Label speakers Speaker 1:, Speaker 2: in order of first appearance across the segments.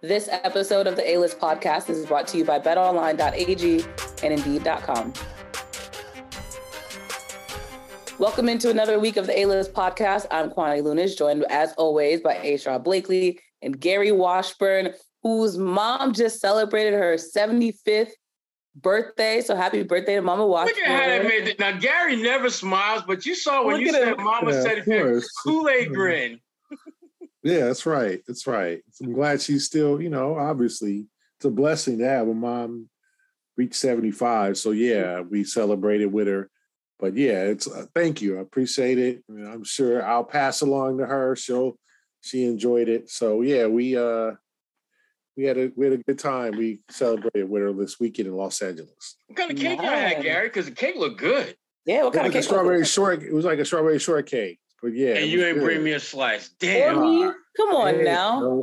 Speaker 1: This episode of the A List podcast is brought to you by betonline.ag and indeed.com. Welcome into another week of the A List podcast. I'm Kwani Lunis, joined as always by A. Sherrod Blakely and Gary Washburn, whose mom just celebrated her 75th birthday. So happy birthday to Mama Washburn.
Speaker 2: Look at how that made it. Now, Gary never smiles, but you saw when Look you said him. Mama yeah, said it, Kool Aid mm-hmm. grin.
Speaker 3: Yeah, that's right. That's right. I'm glad she's still, you know, obviously it's a blessing to have a mom reach 75. So yeah, we celebrated with her. But yeah, it's uh, thank you. I appreciate it. I mean, I'm sure I'll pass along to her. She'll she enjoyed it. So yeah, we uh we had a we had a good time. We celebrated with her this weekend in Los Angeles.
Speaker 2: What kind of cake you had, Gary? Because the cake looked good.
Speaker 1: Yeah, what kind of cake?
Speaker 3: strawberry short. It was like a strawberry shortcake. But yeah,
Speaker 2: and you ain't good. bring me a slice. Damn.
Speaker 1: Come on hey, now.
Speaker 3: No,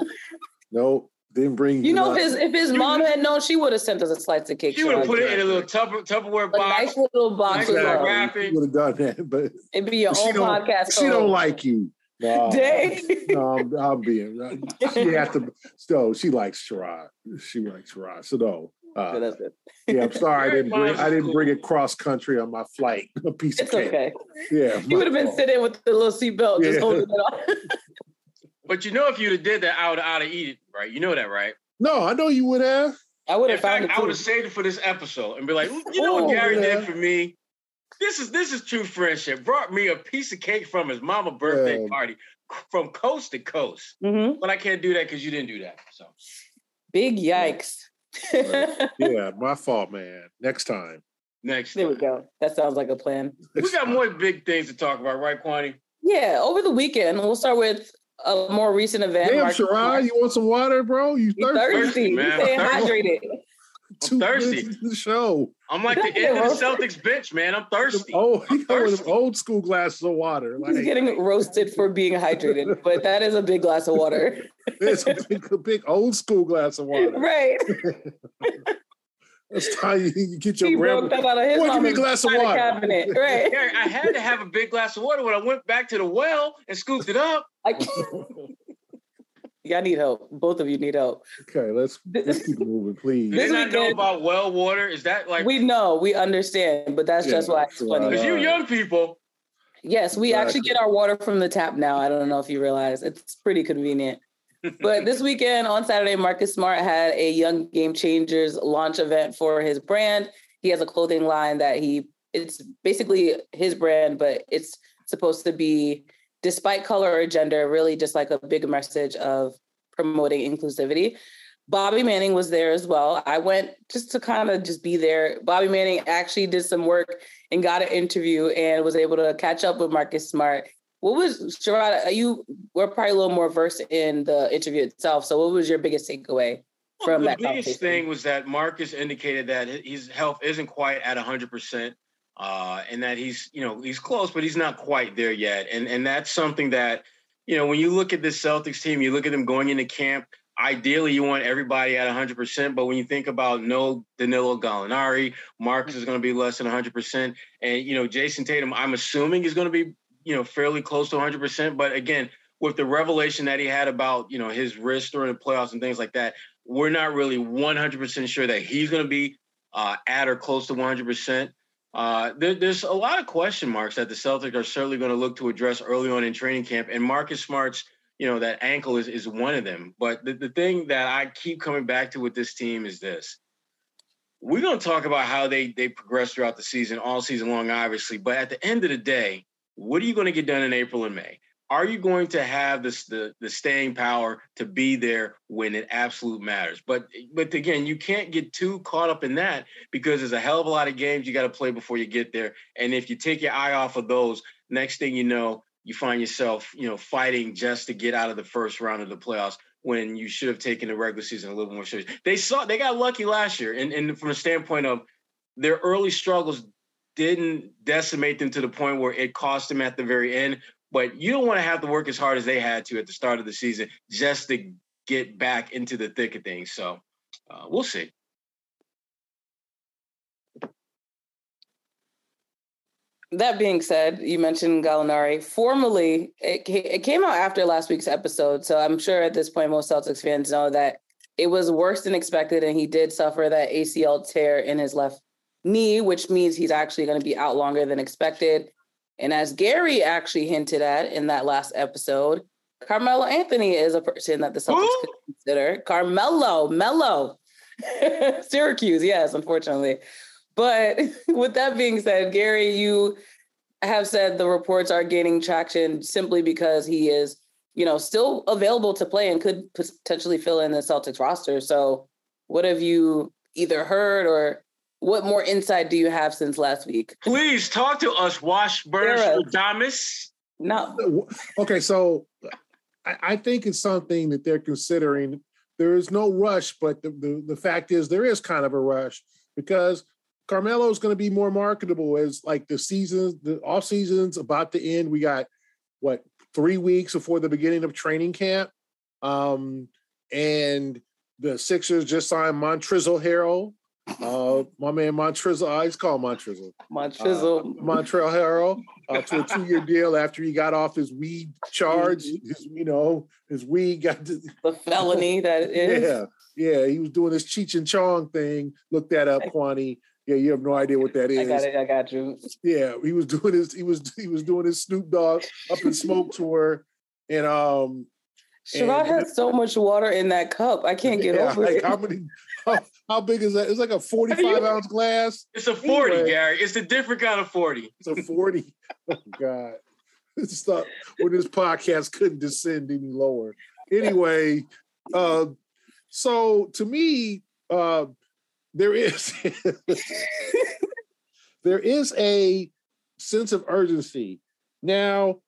Speaker 3: no, didn't bring.
Speaker 1: You know, if his if his mom had known, she would have sent us a slice of cake.
Speaker 2: She would have put it in a little Tupper, Tupperware
Speaker 1: a box. Nice little box.
Speaker 3: Nice little um, wrapping. Would have done that, but
Speaker 1: it'd be your own podcast.
Speaker 3: She don't like you.
Speaker 1: No, Dang.
Speaker 3: no, I'm, I'm being. Uh, she has to. So she likes Sherrod. She likes Sherrod. So no. Uh, that's it. yeah, I'm sorry. I didn't bring. I didn't bring it cross country on my flight. A piece
Speaker 1: it's
Speaker 3: of cake.
Speaker 1: okay.
Speaker 3: Yeah,
Speaker 1: you would have been sitting with the little seatbelt, yeah. just holding it on.
Speaker 2: but you know, if you'd have did that, I would have eat it, right? You know that, right?
Speaker 3: No, I know you would have.
Speaker 1: I would have found
Speaker 2: fact, I would have saved it for this episode and be like, you know oh, what Gary yeah. did for me? This is this is true friendship. Brought me a piece of cake from his mama birthday yeah. party from coast to coast. Mm-hmm. But I can't do that because you didn't do that. So
Speaker 1: big yikes.
Speaker 3: yeah, my fault, man. Next time.
Speaker 2: Next.
Speaker 1: There we go. That sounds like a plan.
Speaker 2: we got more big things to talk about, right, Kwani?
Speaker 1: Yeah, over the weekend, we'll start with a more recent event.
Speaker 3: Damn, Sherrod, you want some water, bro? You thirsty?
Speaker 1: thirsty, man. You stay hydrated.
Speaker 2: I'm thirsty.
Speaker 3: The show.
Speaker 2: I'm like the end of the Celtics bench, man. I'm thirsty.
Speaker 3: Oh,
Speaker 2: I'm thirsty.
Speaker 3: old school glasses of water.
Speaker 1: Like, He's getting roasted for being hydrated, but that is a big glass of water.
Speaker 3: it's a big, a big old school glass of water.
Speaker 1: Right.
Speaker 3: That's how you, you get your
Speaker 1: he grandma. Broke that out of his
Speaker 3: give me a glass of water.
Speaker 1: Cabinet. Right.
Speaker 2: I had to have a big glass of water when I went back to the well and scooped it up. I
Speaker 1: Y'all need help. Both of you need help.
Speaker 3: Okay, let's let's keep moving, please.
Speaker 2: Do they not know about well water? Is that like
Speaker 1: we know, we understand, but that's yeah, just why it's funny.
Speaker 2: Because you young people.
Speaker 1: Yes, we exactly. actually get our water from the tap now. I don't know if you realize it's pretty convenient. But this weekend on Saturday, Marcus Smart had a Young Game Changers launch event for his brand. He has a clothing line that he it's basically his brand, but it's supposed to be despite color or gender, really just like a big message of promoting inclusivity. Bobby Manning was there as well. I went just to kind of just be there. Bobby Manning actually did some work and got an interview and was able to catch up with Marcus Smart. What was Sherrod? You were probably a little more versed in the interview itself. So, what was your biggest takeaway from well,
Speaker 2: the
Speaker 1: that?
Speaker 2: The biggest thing was that Marcus indicated that his health isn't quite at 100 percent uh, and that he's you know he's close, but he's not quite there yet. And and that's something that you know when you look at this Celtics team, you look at them going into camp. Ideally, you want everybody at 100%, but when you think about no Danilo Gallinari, Marcus is going to be less than 100%, and you know Jayson Tatum, I'm assuming is going to be you know fairly close to 100%. But again, with the revelation that he had about you know his wrist during the playoffs and things like that, we're not really 100% sure that he's going to be uh, at or close to 100%. Uh, there, there's a lot of question marks that the Celtics are certainly going to look to address early on in training camp, and Marcus Smart's, you know, that ankle is is one of them. But the, the thing that I keep coming back to with this team is this: we're going to talk about how they they progress throughout the season, all season long, obviously. But at the end of the day, what are you going to get done in April and May? are you going to have this the the staying power to be there when it absolute matters? But but again, you can't get too caught up in that because there's a hell of a lot of games you got to play before you get there. And if you take your eye off of those, next thing you know, you find yourself, you know, fighting just to get out of the first round of the playoffs when you should have taken the regular season a little more serious. They saw they got lucky last year, and, and from a standpoint of their early struggles didn't decimate them to the point where it cost them at the very end but you don't want to have to work as hard as they had to at the start of the season just to get back into the thick of things. So uh, we'll see.
Speaker 1: that being said, you mentioned Gallinari. Formally, it, it came out after last week's episode, so I'm sure at this point most Celtics fans know that it was worse than expected, and he did suffer that ACL tear in his left knee, which means he's actually going to be out longer than expected. And as Gary actually hinted at in that last episode, Carmelo Anthony is a person that the Celtics Ooh. could consider. Carmelo, Mello, Syracuse, yes, unfortunately. But with that being said, Gary, you have said the reports are gaining traction simply because he is, you know, still available to play and could potentially fill in the Celtics roster. So, what have you either heard or what more insight do you have since last week?
Speaker 2: Please talk to us, Washburn Damas.
Speaker 1: No.
Speaker 3: Okay, so I, I think it's something that they're considering. There is no rush, but the, the, the fact is there is kind of a rush because Carmelo is going to be more marketable as like the season, the off season's about to end. We got what three weeks before the beginning of training camp, um, and the Sixers just signed Montrezl Harrell. Uh, my man Montrezl, I just call Montrezl.
Speaker 1: Montrezl,
Speaker 3: uh, Montrezl Harrell uh, to a two-year deal after he got off his weed charge. His, you know, his weed got to,
Speaker 1: the felony that is.
Speaker 3: Yeah, yeah, he was doing this Cheech and Chong thing. Look that up, Kwani. Yeah, you have no idea what that is. I
Speaker 1: got it. I got you.
Speaker 3: Yeah, he was doing his. He was he was doing his Snoop Dogg up in smoke tour, and um.
Speaker 1: Sherrod has so much water in that cup. I can't get yeah, over like
Speaker 3: it. How many? How, how, big is that? It's like a forty-five ounce glass.
Speaker 2: It's a forty, anyway, Gary. It's a different kind of forty.
Speaker 3: It's a forty. oh God, it's not when this podcast couldn't descend any lower. Anyway, uh, so to me, uh, there is there is a sense of urgency. Now,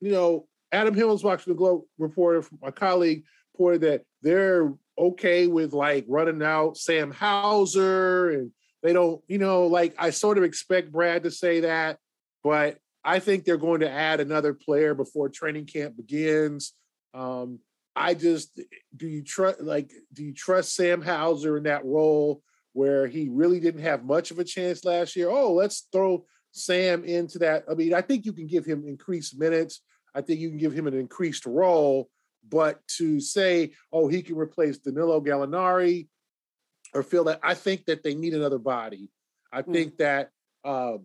Speaker 3: you know, Adam Himmelsbach the Globe reporter, my colleague, reported that they're okay with like running out Sam Hauser and they don't, you know, like I sort of expect Brad to say that, but I think they're going to add another player before training camp begins. Um, I just do you trust like do you trust Sam Hauser in that role? where he really didn't have much of a chance last year. Oh, let's throw Sam into that. I mean, I think you can give him increased minutes. I think you can give him an increased role. But to say, oh, he can replace Danilo Gallinari or feel that, I think that they need another body. I mm. think that um,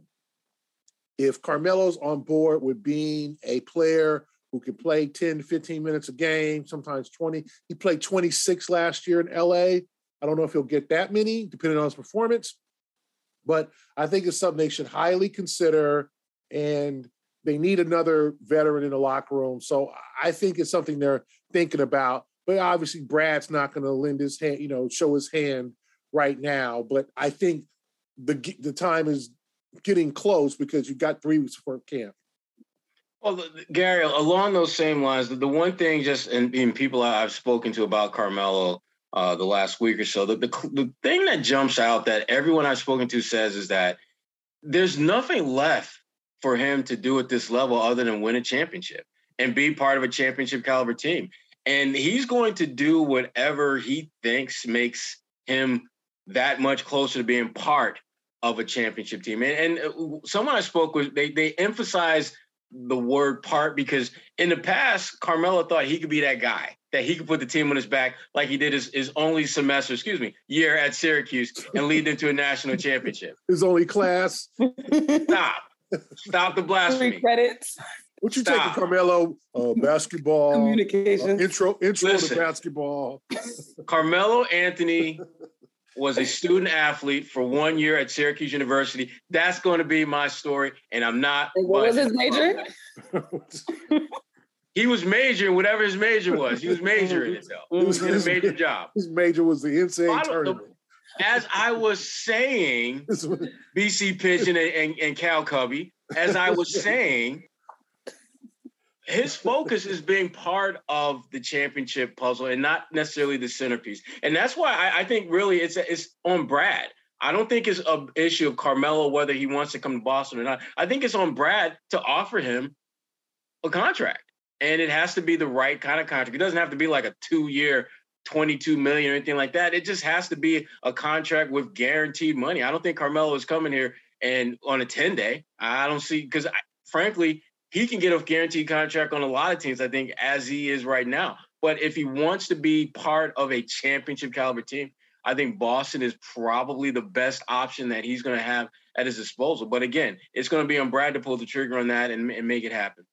Speaker 3: if Carmelo's on board with being a player who can play 10 to 15 minutes a game, sometimes 20, he played 26 last year in LA. I don't know if he'll get that many, depending on his performance, but I think it's something they should highly consider. And they need another veteran in the locker room. So I think it's something they're thinking about. But obviously, Brad's not going to lend his hand, you know, show his hand right now. But I think the the time is getting close because you've got three weeks for camp.
Speaker 2: Well, Gary, along those same lines, the, one thing just in, in people I've spoken to about Carmelo uh, the last week or so. The, the, the thing that jumps out that everyone I've spoken to says is that there's nothing left for him to do at this level other than win a championship and be part of a championship caliber team. And he's going to do whatever he thinks makes him that much closer to being part of a championship team. And, and uh, someone I spoke with, they they emphasize the word part because in the past, Carmelo thought he could be that guy that he could put the team on his back like he did his, his only semester, excuse me, year at Syracuse and lead them to a national championship.
Speaker 3: His only class.
Speaker 2: Stop. Stop the blasphemy.
Speaker 1: Three credits.
Speaker 3: What you taking, Carmelo? Uh, basketball.
Speaker 1: Communication. Uh,
Speaker 3: intro intro Listen, to basketball.
Speaker 2: Carmelo Anthony was a student athlete for one year at Syracuse University. That's going to be my story, and I'm not.
Speaker 1: what was his major?
Speaker 2: He was majoring whatever his major was. He was majoring it though. He was in a major job.
Speaker 3: His major was the NCAA tournament.
Speaker 2: As I was saying, BC Pigeon and, and, and Cal Cubby, as I was saying, his focus is being part of the championship puzzle and not necessarily the centerpiece. And that's why I, I think really it's it's on Brad. I don't think it's an issue of Carmelo whether he wants to come to Boston or not. I think it's on Brad to offer him a contract and it has to be the right kind of contract. It doesn't have to be like a two-year, 22 million or anything like that. It just has to be a contract with guaranteed money. I don't think Carmelo is coming here And on a 10 day, I don't see because frankly, he can get a guaranteed contract on a lot of teams, I think, as he is right now. But if he wants to be part of a championship caliber team, I think Boston is probably the best option that he's going to have at his disposal. But again, it's going to be on Brad to pull the trigger on that and, and make it happen.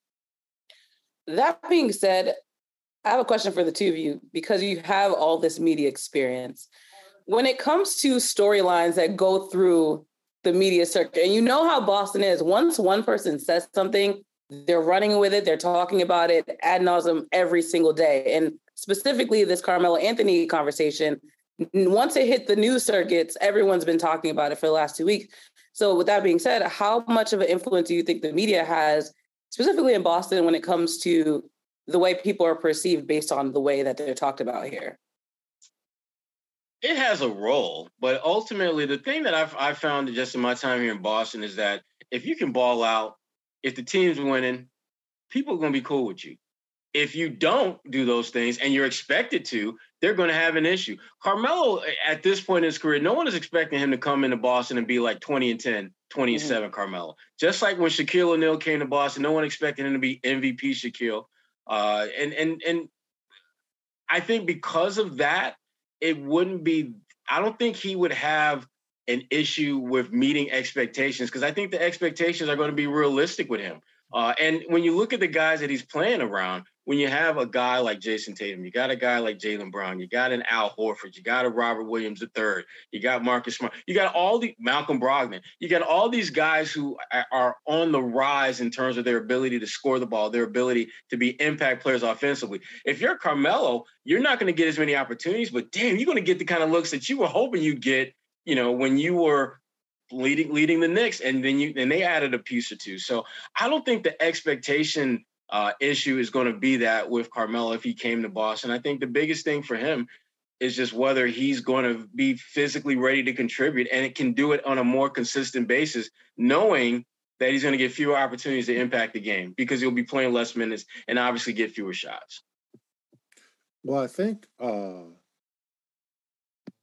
Speaker 1: That being said, I have a question for the two of you because you have all this media experience. When it comes to storylines that go through the media circuit, and you know how Boston is, once one person says something, they're running with it, they're talking about it ad nauseum every single day. And specifically, this Carmelo Anthony conversation, once it hit the news circuits, everyone's been talking about it for the last two weeks. So, with that being said, how much of an influence do you think the media has, specifically in Boston, when it comes to the way people are perceived based on the way that they're talked about here?
Speaker 2: It has a role, but ultimately, the thing that I've, I've found just in my time here in Boston is that if you can ball out, if the team's winning, people are going to be cool with you. If you don't do those things and you're expected to, they're going to have an issue. Carmelo, at this point in his career, no one is expecting him to come into Boston and be like 20 and 10, 20 and mm-hmm. 7 Carmelo. Just like when Shaquille O'Neal came to Boston, no one expected him to be MVP Shaquille. Uh, and and and I think because of that, it wouldn't be. I don't think he would have an issue with meeting expectations because I think the expectations are going to be realistic with him. Uh, and when you look at the guys that he's playing around, when you have a guy like Jayson Tatum, you got a guy like Jaylen Brown, you got an Al Horford, you got a Robert Williams III, you got Marcus Smart, you got all the Malcolm Brogdon, you got all these guys who are on the rise in terms of their ability to score the ball, their ability to be impact players offensively. If you're Carmelo, you're not going to get as many opportunities, but damn, you're going to get the kind of looks that you were hoping you'd get, you know, when you were leading leading the Knicks, and then you and they added a piece or two. So I don't think the expectation uh, issue is going to be that with Carmelo if he came to Boston. I think the biggest thing for him is just whether he's going to be physically ready to contribute and it can do it on a more consistent basis, knowing that he's going to get fewer opportunities to impact the game because he'll be playing less minutes and obviously get fewer shots.
Speaker 3: Well, I think uh,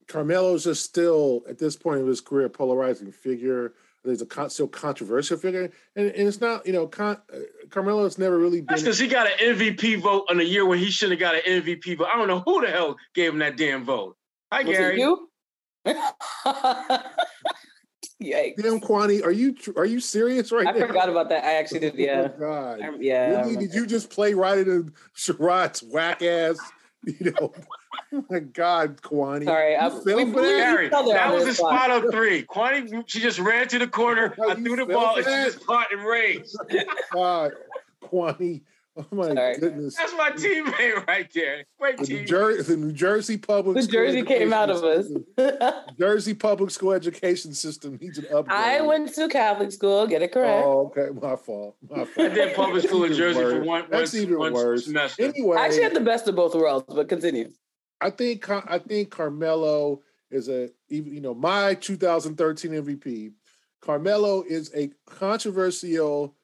Speaker 3: Carmelo's just still at this point of his career a polarizing figure. There's a con- still controversial figure, and, and it's not you know con- uh, Carmelo's never really been.
Speaker 2: That's because he got an MVP vote on a year when he should have got an MVP vote. I don't know who the hell gave him that damn vote. Hi, Was Gary. you?
Speaker 3: Yikes. Damn, Kwani, are you are you serious right
Speaker 1: I now? forgot about that. I actually did. Yeah. Oh
Speaker 3: God. yeah. Really? Did you just play right into Sherrod's whack ass? You know, oh my God, Kwani.
Speaker 1: Sorry, I, um,
Speaker 2: we, Gary, that was a spot up three. Kwani, she just ran to the corner. I threw the ball, that? and she just caught and raised.
Speaker 3: God, Kwani. Oh my Sorry. goodness.
Speaker 2: That's my teammate right there. Great
Speaker 3: the New, Jer- the New Jersey public
Speaker 1: The Jersey came out of us.
Speaker 3: Jersey public school education system needs an upgrade.
Speaker 1: I went to Catholic school, get it correct.
Speaker 3: Oh, okay. My fault. My fault.
Speaker 2: I did public school in Jersey worse. for one
Speaker 3: That's
Speaker 2: one,
Speaker 3: even
Speaker 2: one
Speaker 3: worse.
Speaker 2: semester.
Speaker 3: Anyway.
Speaker 1: I actually had the best of both worlds, but continue.
Speaker 3: I think I think Carmelo is a you know my 2013 MVP. Carmelo is a controversial,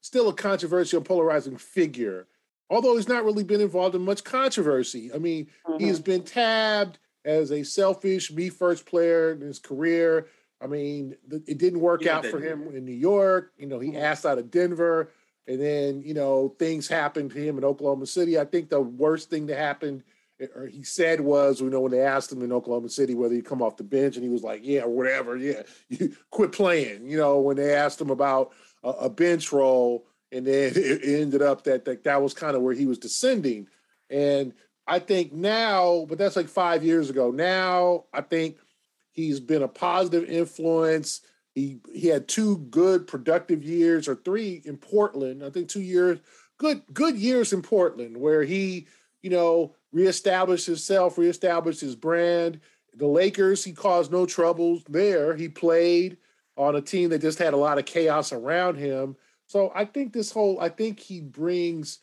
Speaker 3: still a controversial, polarizing figure. Although he's not really been involved in much controversy. I mean, mm-hmm. he has been tabbed as a selfish, me first player in his career. I mean, it didn't work yeah, out for him in New York. You know, he mm-hmm. asked out of Denver, and then you know things happened to him in Oklahoma City. I think the worst thing that happened or he said was, you know, when they asked him in Oklahoma City whether he'd come off the bench, and he was like, "Yeah, whatever, yeah, you quit playing." You know, when they asked him about a, a bench role, and then it ended up that, that that was kind of where he was descending. And I think now, but that's like five years ago. Now I think he's been a positive influence. He he had two good productive years, or three in Portland. I think two years, good good years in Portland, where he, you know reestablished himself, reestablished his brand. The Lakers, he caused no troubles there. He played on a team that just had a lot of chaos around him. So I think this whole, I think he brings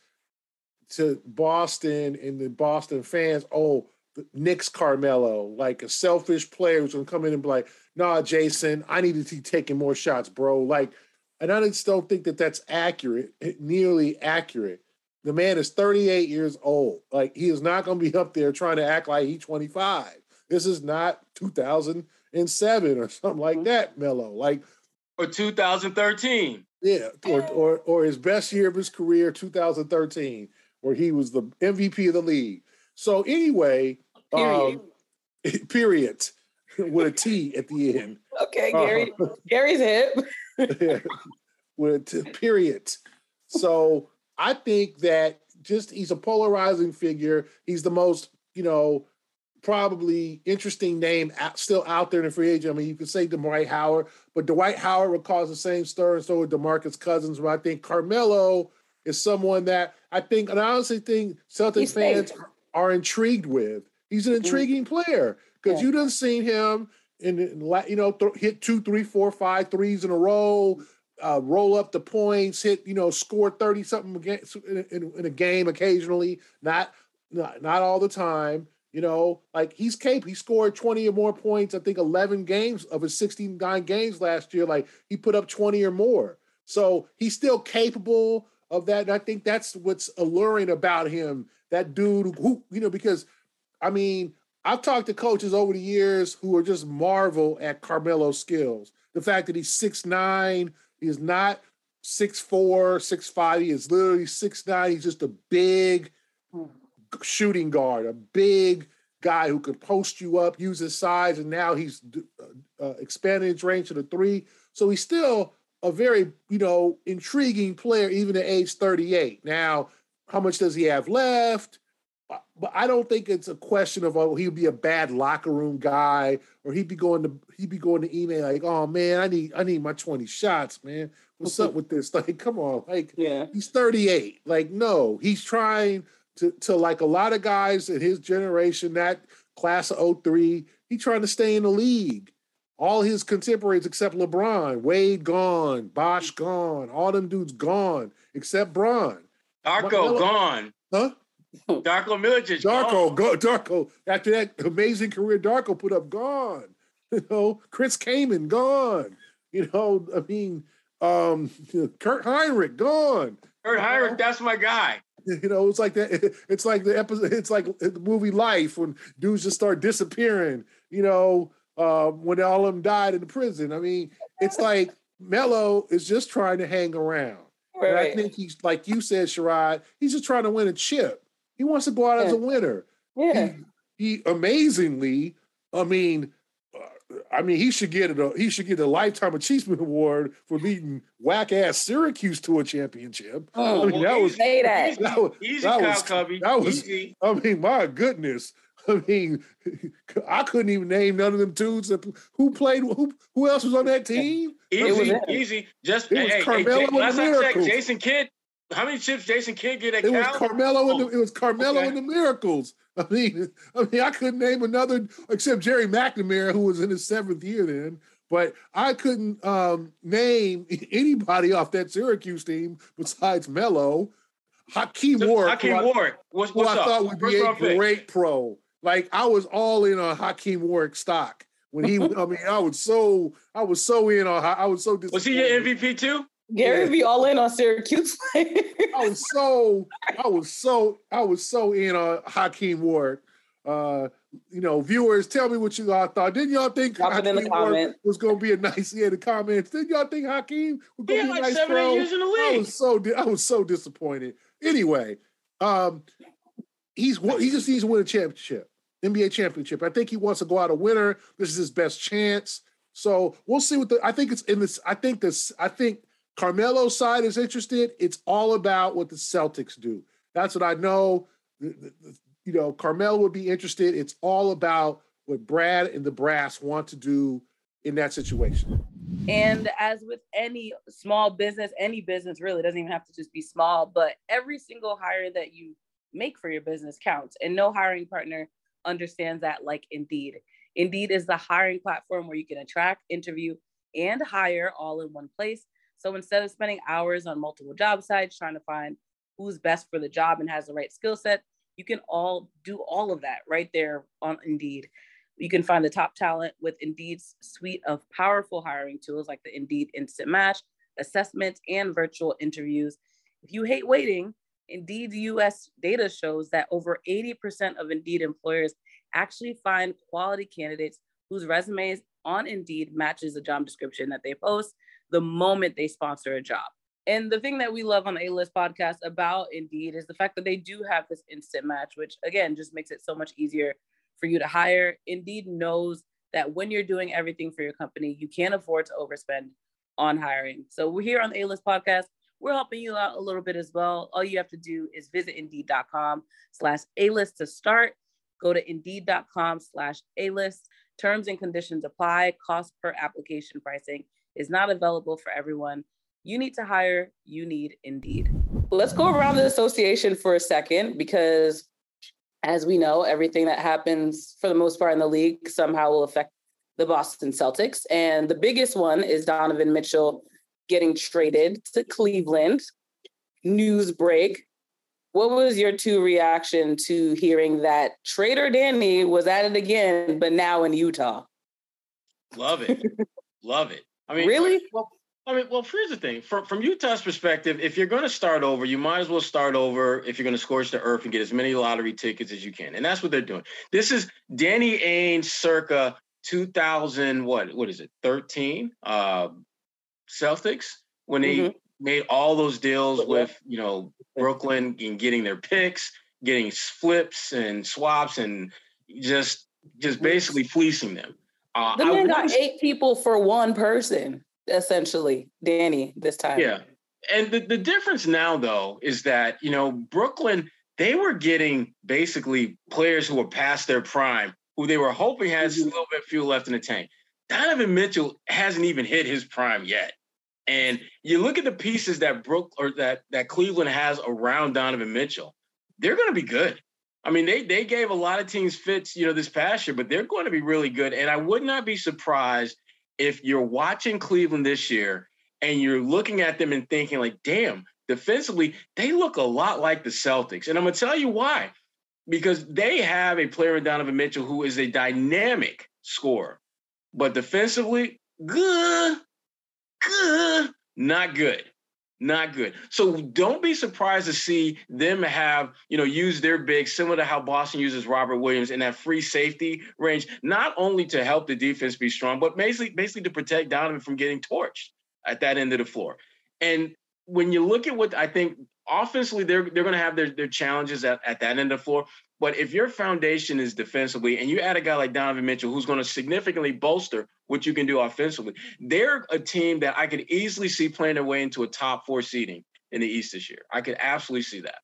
Speaker 3: to Boston and the Boston fans, oh, Knicks Carmelo, like a selfish player who's gonna come in and be like, nah, Jason, I need to be taking more shots, bro. Like, and I just don't think that that's accurate, nearly accurate. The man is 38 years old. Like he is not going to be up there trying to act like he's 25. This is not 2007 or something like mm-hmm. that, Melo. Like
Speaker 2: or 2013.
Speaker 3: Yeah, or, or or his best year of his career, 2013, where he was the MVP of the league. So anyway, period, um, period with a T at the end.
Speaker 1: Okay, Gary. Uh, Gary's hip.
Speaker 3: yeah, with a period. So I think that just he's a polarizing figure. He's the most, you know, probably interesting name out, still out there in the free agent. I mean, you could say Dwight Howard, but Dwight Howard would cause the same stir, and so would Demarcus Cousins. But I think Carmelo is someone that I think, and I honestly think Celtics fans are intrigued with. He's an mm-hmm. intriguing mm-hmm. player because yeah. you done seen him in, in you know th- hit two, three, four, five threes in a row uh, roll up the points, hit you know, score thirty something in, in, in a game occasionally, not, not not all the time. You know, like he's capable. He scored 20 or more points, I think 11 games of his 69 games last year. Like he put up 20 or more. So he's still capable of that. And I think that's what's alluring about him. That dude who, you know, because I mean, I've talked to coaches over the years who are just marvel at Carmelo's skills. The fact that he's six nine. He is not six four, six five. He is literally six nine. He's just a big shooting guard, a big guy who could post you up, use his size, and now he's uh, uh expanding his range to the three. So he's still a very you know intriguing player even at age 38. Now, how much does he have left? But I don't think it's a question of oh he'd be a bad locker room guy or he'd be going to he'd be going to email like oh man I need I need my 20 shots man what's up with this like come on like yeah he's 38 like no he's trying to, to like a lot of guys in his generation, that class of 03, he trying to stay in the league. All his contemporaries except LeBron, Wade gone, Bosh gone, all them dudes gone except Bron.
Speaker 2: Darko gone.
Speaker 3: Huh?
Speaker 2: Darko Milicic.
Speaker 3: Darko, go, Darko. After that amazing career, Darko put up gone. You know, Chris Kaman gone. You know, I mean, um, Kirk Hinrich gone.
Speaker 2: Kirk Hinrich, that's my guy.
Speaker 3: You know, it's like that. It's like the episode. It's like the movie Life when dudes just start disappearing. You know, uh, when all of them died in the prison. I mean, it's like Melo is just trying to hang around. Right. And I think he's like you said, Sherrod. He's just trying to win a chip. He wants to go out yeah. as a winner.
Speaker 1: Yeah.
Speaker 3: He, he amazingly, I mean, uh, I mean, he should get a uh, he should get a lifetime achievement award for leading whack ass Syracuse to a championship.
Speaker 1: Oh, I mean, that was
Speaker 2: say that. That was easy, that was, Cubby.
Speaker 3: That was easy. I mean, my goodness. I mean, I couldn't even name none of them dudes. That, who played? Who who else was on that team?
Speaker 2: Easy, easy. Just it was hey, Carmelo hey, Jay, last I checked, Jason Kidd. How many chips Jason Kidd get at
Speaker 3: It Cal? was Carmelo oh. the, it was Carmelo okay. and the Miracles. I mean, I mean, I couldn't name another except Gerry McNamara, who was in his seventh year then. But I couldn't um, name anybody off that Syracuse team besides Melo. Hakim Warrick.
Speaker 2: Hakim Warrick. What's,
Speaker 3: what's who I thought would be a great pick. pro. Like I was all in on Hakim Warrick stock when he. I mean, I was so I was so in on. I was so.
Speaker 2: Was he your MVP too?
Speaker 1: Gary yeah. be all in on Syracuse. I
Speaker 3: was so, I was so, I was so in on Hakim Warrick. Uh, you know, viewers, tell me what you all thought. Didn't y'all think
Speaker 1: Drop Hakim Warrick
Speaker 3: was going to be a nice? Yeah, the comments. Didn't y'all think Hakim was going to be like a nice seven, pro?
Speaker 2: Years in the league.
Speaker 3: I was so, I was so disappointed. Anyway, um, he's he just needs to win a championship, NBA championship. I think he wants to go out a winner. This is his best chance. So we'll see what the. I think it's in this. I think this. I think Carmelo's side is interested. It's all about what the Celtics do. That's what I know. You know, Carmelo would be interested. It's all about what Brad and the brass want to do in that situation.
Speaker 1: And as with any small business, any business really doesn't even have to just be small, but every single hire that you make for your business counts. And no hiring partner understands that like Indeed. Indeed is the hiring platform where you can attract, interview, and hire all in one place so instead of spending hours on multiple job sites trying to find who's best for the job and has the right skill set, you can all do all of that right there on Indeed. You can find the top talent with Indeed's suite of powerful hiring tools like the Indeed Instant Match, assessments, and virtual interviews. If you hate waiting, Indeed's US data shows that over 80% of Indeed employers actually find quality candidates whose resumes on Indeed matches the job description that they post the moment they sponsor a job. And the thing that we love on the A List podcast about Indeed is the fact that they do have this instant match, which again just makes it so much easier for you to hire. Indeed knows that when you're doing everything for your company, you can't afford to overspend on hiring. So we're here on the A List podcast. We're helping you out a little bit as well. All you have to do is visit indeed.com slash A list to start. Go to indeed.com slash A list. Terms and conditions apply. Cost per application pricing is not available for everyone. You need to hire, you need Indeed. Let's go around the association for a second because, as we know, everything that happens for the most part in the league somehow will affect the Boston Celtics. And the biggest one is Donovan Mitchell getting traded to Cleveland. News break. What was your two reaction to hearing that Trader Danny was at it again, but now in Utah?
Speaker 2: Love it. Love it. I mean,
Speaker 1: really?
Speaker 2: Well, I mean, well, here's the thing. From from Utah's perspective, if you're going to start over, you might as well start over if you're going to scorch the earth and get as many lottery tickets as you can, and that's what they're doing. This is Danny Ainge circa 2000. What what is it? 13 uh, Celtics when they mm-hmm. made all those deals with you know Brooklyn and getting their picks, getting flips and swaps, and just just basically fleecing them.
Speaker 1: Uh, the man got eight people for one person essentially, Danny, this time.
Speaker 2: Yeah. And the, the difference now, though, is that, you know, Brooklyn, they were getting basically players who were past their prime, who they were hoping has mm-hmm. a little bit fuel left in the tank. Donovan Mitchell hasn't even hit his prime yet. And you look at the pieces that Brook or that that Cleveland has around Donovan Mitchell, they're going to be good. I mean, they they gave a lot of teams fits, you know, this past year, but they're going to be really good. And I would not be surprised if you're watching Cleveland this year and you're looking at them and thinking, like, damn, defensively, they look a lot like the Celtics. And I'm to tell you why. Because they have a player in Donovan Mitchell who is a dynamic scorer, but defensively, good, good, not good not good. So don't be surprised to see them have, you know, use their big similar to how Boston uses Robert Williams in that free safety range, not only to help the defense be strong, but basically basically to protect Donovan from getting torched at that end of the floor. And when you look at what I think offensively, they're they're going to have their, their challenges at, at that end of the floor. But if your foundation is defensively and you add a guy like Donovan Mitchell, who's going to significantly bolster what you can do offensively, they're a team that I could easily see playing their way into a top four seeding in the East this year. I could absolutely see that.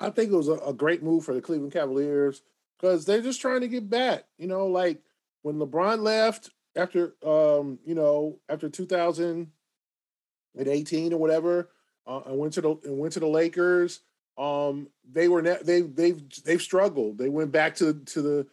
Speaker 3: I think it was a, a great move for the Cleveland Cavaliers because they're just trying to get back. You know, like when LeBron left after, um, you know, after 2018 or whatever, uh, and went to the and went to the Lakers um, they were ne- they they've they've struggled. They went back to to the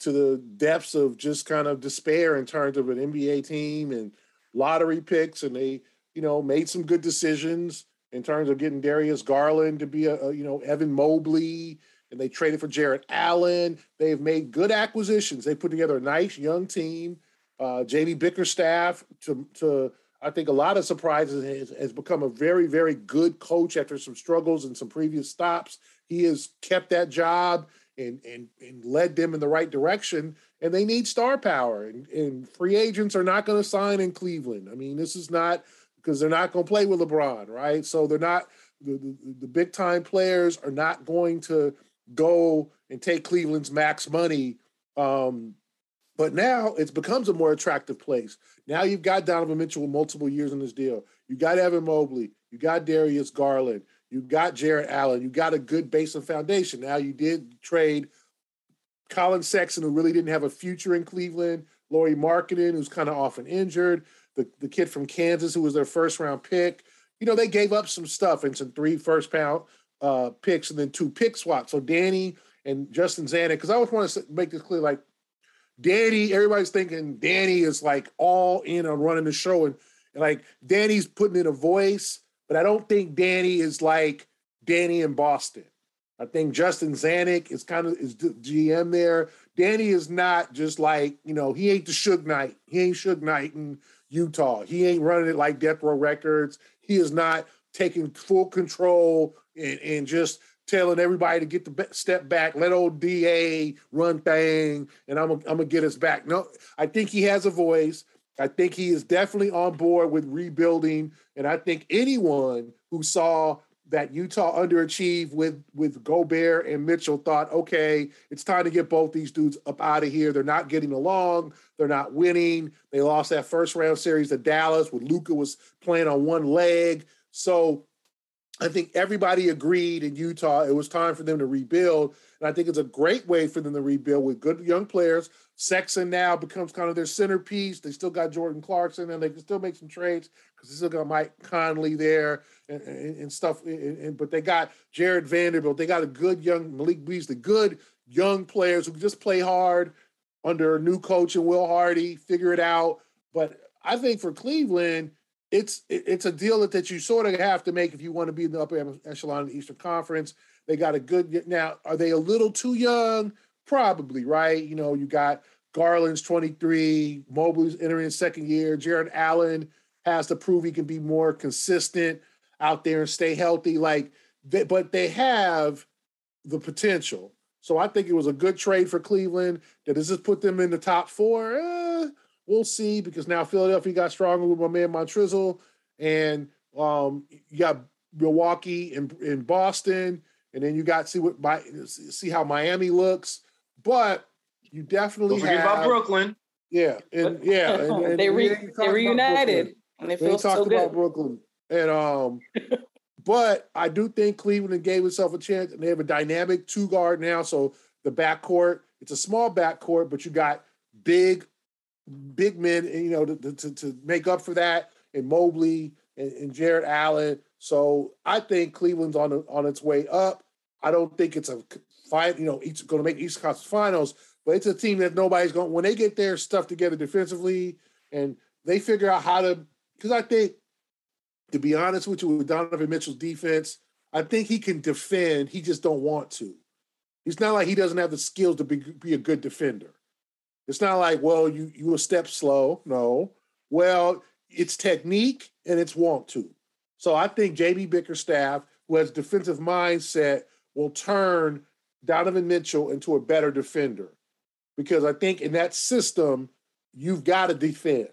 Speaker 3: to the depths of just kind of despair in terms of an NBA team and lottery picks, and they you know made some good decisions in terms of getting Darius Garland to be a, a you know Evan Mobley, and they traded for Jarrett Allen. They have made good acquisitions. They put together a nice young team. Uh, JB Bickerstaff to to I think a lot of surprises has, has become a very, very good coach after some struggles and some previous stops. He has kept that job and and, and led them in the right direction. And they need star power. And, and free agents are not going to sign in Cleveland. I mean, this is not because they're not going to play with LeBron, right? So they're not the, the, the big time players are not going to go and take Cleveland's max money um, but now it becomes a more attractive place. Now you've got Donovan Mitchell with multiple years in this deal. You got Evan Mobley. You got Darius Garland. You got Jarrett Allen. You got a good base and foundation. Now you did trade Collin Sexton, who really didn't have a future in Cleveland. Lauri Markkanen, who's kind of often injured. The, the kid from Kansas, who was their first round pick. You know, they gave up some stuff and some three first pound uh, picks and then two pick swaps. So Danny and Justin Zanik, because I always want to make this clear, like Danny, everybody's thinking Danny is like all in on running the show, and, and like Danny's putting in a voice, but I don't think Danny is like Danny in Boston. I think Justin Zanik is kind of is GM there. Danny is not just like you know he ain't the Suge Knight. He ain't Suge Knight in Utah. He ain't running it like Death Row Records. He is not taking full control and, and just telling everybody to get the step back, let old DA run thing, and I'm gonna, I'm gonna get us back. No, I think he has a voice. I think he is definitely on board with rebuilding. And I think anyone who saw that Utah underachieved with with Gobert and Mitchell thought, okay, it's time to get both these dudes up out of here. They're not getting along. They're not winning. They lost that first round series to Dallas with Luka was playing on one leg. So I think everybody agreed in Utah it was time for them to rebuild. And I think it's a great way for them to rebuild with good young players. Sexton now becomes kind of their centerpiece. They still got Jordan Clarkson and they can still make some trades because they still got Mike Conley there and, and, and stuff. And, and, but they got Jarred Vanderbilt. They got a good young Malik Beasley, good young players who just play hard under a new coach and Will Hardy, figure it out. But I think for Cleveland, it's it's a deal that, that you sort of have to make if you want to be in the upper echelon of the Eastern Conference. They got a good now. Are they a little too young? Probably, right? You know, you got Garland's 23, Mobley's entering his second year. Jarrett Allen has to prove he can be more consistent out there and stay healthy. Like, they, but they have the potential. So I think it was a good trade for Cleveland. Does this put them in the top four? Eh, We'll see because now Philadelphia got stronger with my man Montrezl, and um, you got Milwaukee and, in Boston, and then you got see what my see how Miami looks. But you definitely
Speaker 2: Don't forget
Speaker 3: have,
Speaker 2: about Brooklyn.
Speaker 3: Yeah, and yeah, and, and
Speaker 1: they re, they reunited,
Speaker 3: and they feel so good. about Brooklyn, and um. but I do think Cleveland gave itself a chance, and they have a dynamic two guard now. So the backcourt, it's a small backcourt, but you got big big men, you know, to, to, to make up for that, and Mobley and, and Jarrett Allen. So I think Cleveland's on on its way up. I don't think it's a fight, you know, it's going to make East Conference Finals, but it's a team that nobody's going when they get their stuff together defensively and they figure out how to. Because I think, to be honest with you, with Donovan Mitchell's defense, I think he can defend. He just don't want to. It's not like he doesn't have the skills to be, be a good defender. It's not like, well, you you a step slow. No. Well, it's technique and it's want to. So I think JB Bickerstaff, who has defensive mindset, will turn Donovan Mitchell into a better defender. Because I think in that system, you've got to defend.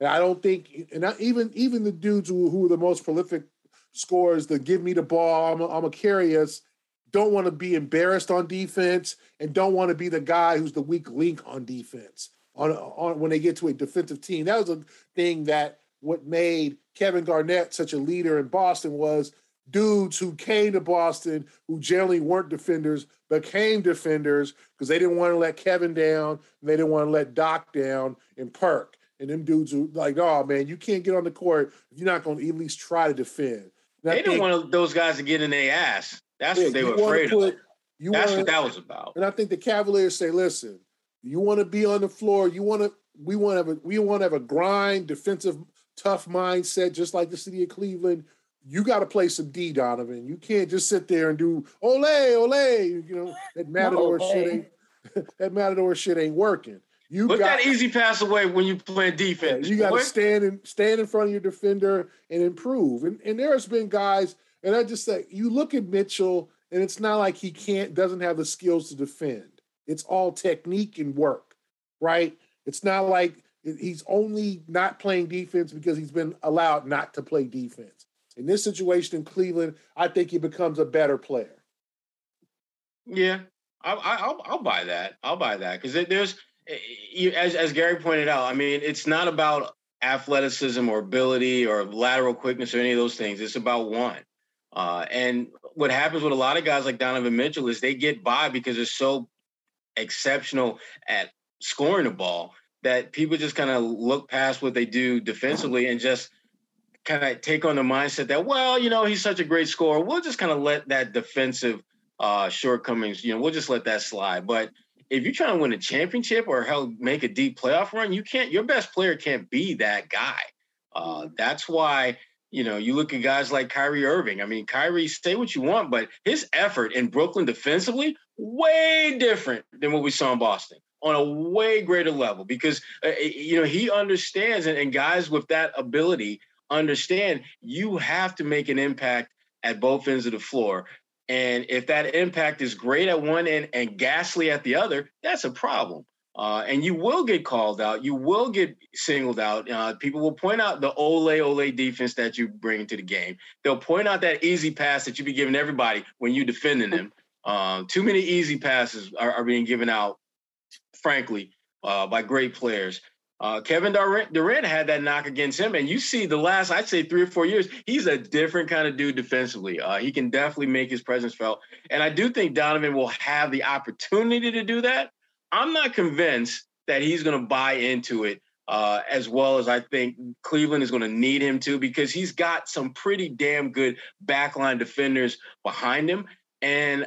Speaker 3: And I don't think, and I, even even the dudes who, who are the most prolific scorers, the give me the ball, I'm a, I'm a carry us, don't want to be embarrassed on defense and don't want to be the guy who's the weak link on defense on, on when they get to a defensive team. That was a thing that what made Kevin Garnett such a leader in Boston was dudes who came to Boston who generally weren't defenders became defenders because they didn't want to let Kevin down and they didn't want to let Doc down and Perk. And them dudes who like, oh man, you can't get on the court if you're not going to at least try to defend.
Speaker 2: they didn't want those guys to get in their ass. That's yeah, what they were afraid put, of. You That's wanna, what that was about.
Speaker 3: And I think the Cavaliers say, listen, you want to be on the floor, you want to we want to have a we want to have a grind, defensive, tough mindset, just like the city of Cleveland. You got to play some D, Donovan. You can't just sit there and do ole ole. You know that Matador no, shit ain't that Matador shit ain't working. You
Speaker 2: put got, that easy pass away when you play defense.
Speaker 3: Yeah, you got to stand and stand in front of your defender and improve. And and there's been guys and I just say, you look at Mitchell, and it's not like he can't, doesn't have the skills to defend. It's all technique and work, right? It's not like he's only not playing defense because he's been allowed not to play defense. In this situation in Cleveland, I think he becomes a better player.
Speaker 2: Yeah, I, will I'll buy that. I'll buy that because there's, eh, as as Gary pointed out, I mean, it's not about athleticism or ability or lateral quickness or any of those things. It's about one. Uh, and what happens with a lot of guys like Donovan Mitchell is they get by because they're so exceptional at scoring the ball that people just kind of look past what they do defensively and just kind of take on the mindset that, well, you know, he's such a great scorer. We'll just kind of let that defensive uh, shortcomings, you know, we'll just let that slide. But if you're trying to win a championship or hell make a deep playoff run, you can't. Your best player can't be that guy. Uh, that's why you know, you look at guys like Kyrie Irving. I mean, Kyrie, say what you want, but his effort in Brooklyn defensively, way different than what we saw in Boston on a way greater level because, uh, you know, he understands, and, and guys with that ability understand you have to make an impact at both ends of the floor. And if that impact is great at one end and ghastly at the other, that's a problem. Uh, and you will get called out. You will get singled out. Uh, people will point out the ole ole defense that you bring to the game. They'll point out that easy pass that you be giving everybody when you defending them. Uh, too many easy passes are, are being given out, frankly, uh, by great players. Uh, Kevin Durant, Durant had that knock against him, and you see the last, I'd say, three or four years, he's a different kind of dude defensively. Uh, he can definitely make his presence felt, and I do think Donovan will have the opportunity to do that. I'm not convinced that he's going to buy into it uh, as well as I think Cleveland is going to need him to because he's got some pretty damn good backline defenders behind him. And uh,